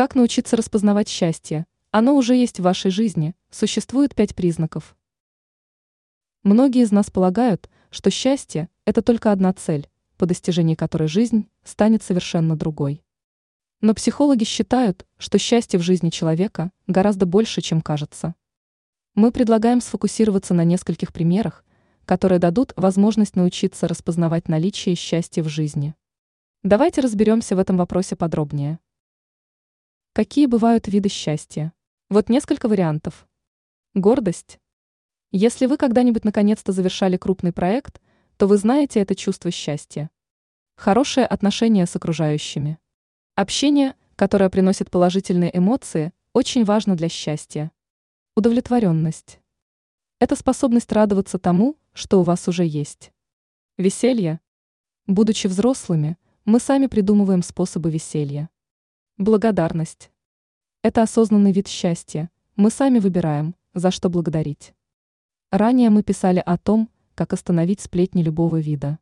Как научиться распознавать счастье? Оно уже есть в вашей жизни, существует пять признаков. Многие из нас полагают, что счастье – это только одна цель, по достижении которой жизнь станет совершенно другой. Но психологи считают, что счастье в жизни человека гораздо больше, чем кажется. Мы предлагаем сфокусироваться на нескольких примерах, которые дадут возможность научиться распознавать наличие счастья в жизни. Давайте разберемся в этом вопросе подробнее. Какие бывают виды счастья? Вот несколько вариантов. Гордость. Если вы когда-нибудь наконец-то завершали крупный проект, то вы знаете это чувство счастья. Хорошее отношение с окружающими. Общение, которое приносит положительные эмоции, очень важно для счастья. Удовлетворенность. Это способность радоваться тому, что у вас уже есть. Веселье. Будучи взрослыми, мы сами придумываем способы веселья. Благодарность. Это осознанный вид счастья. Мы сами выбираем, за что благодарить. Ранее мы писали о том, как остановить сплетни любого вида.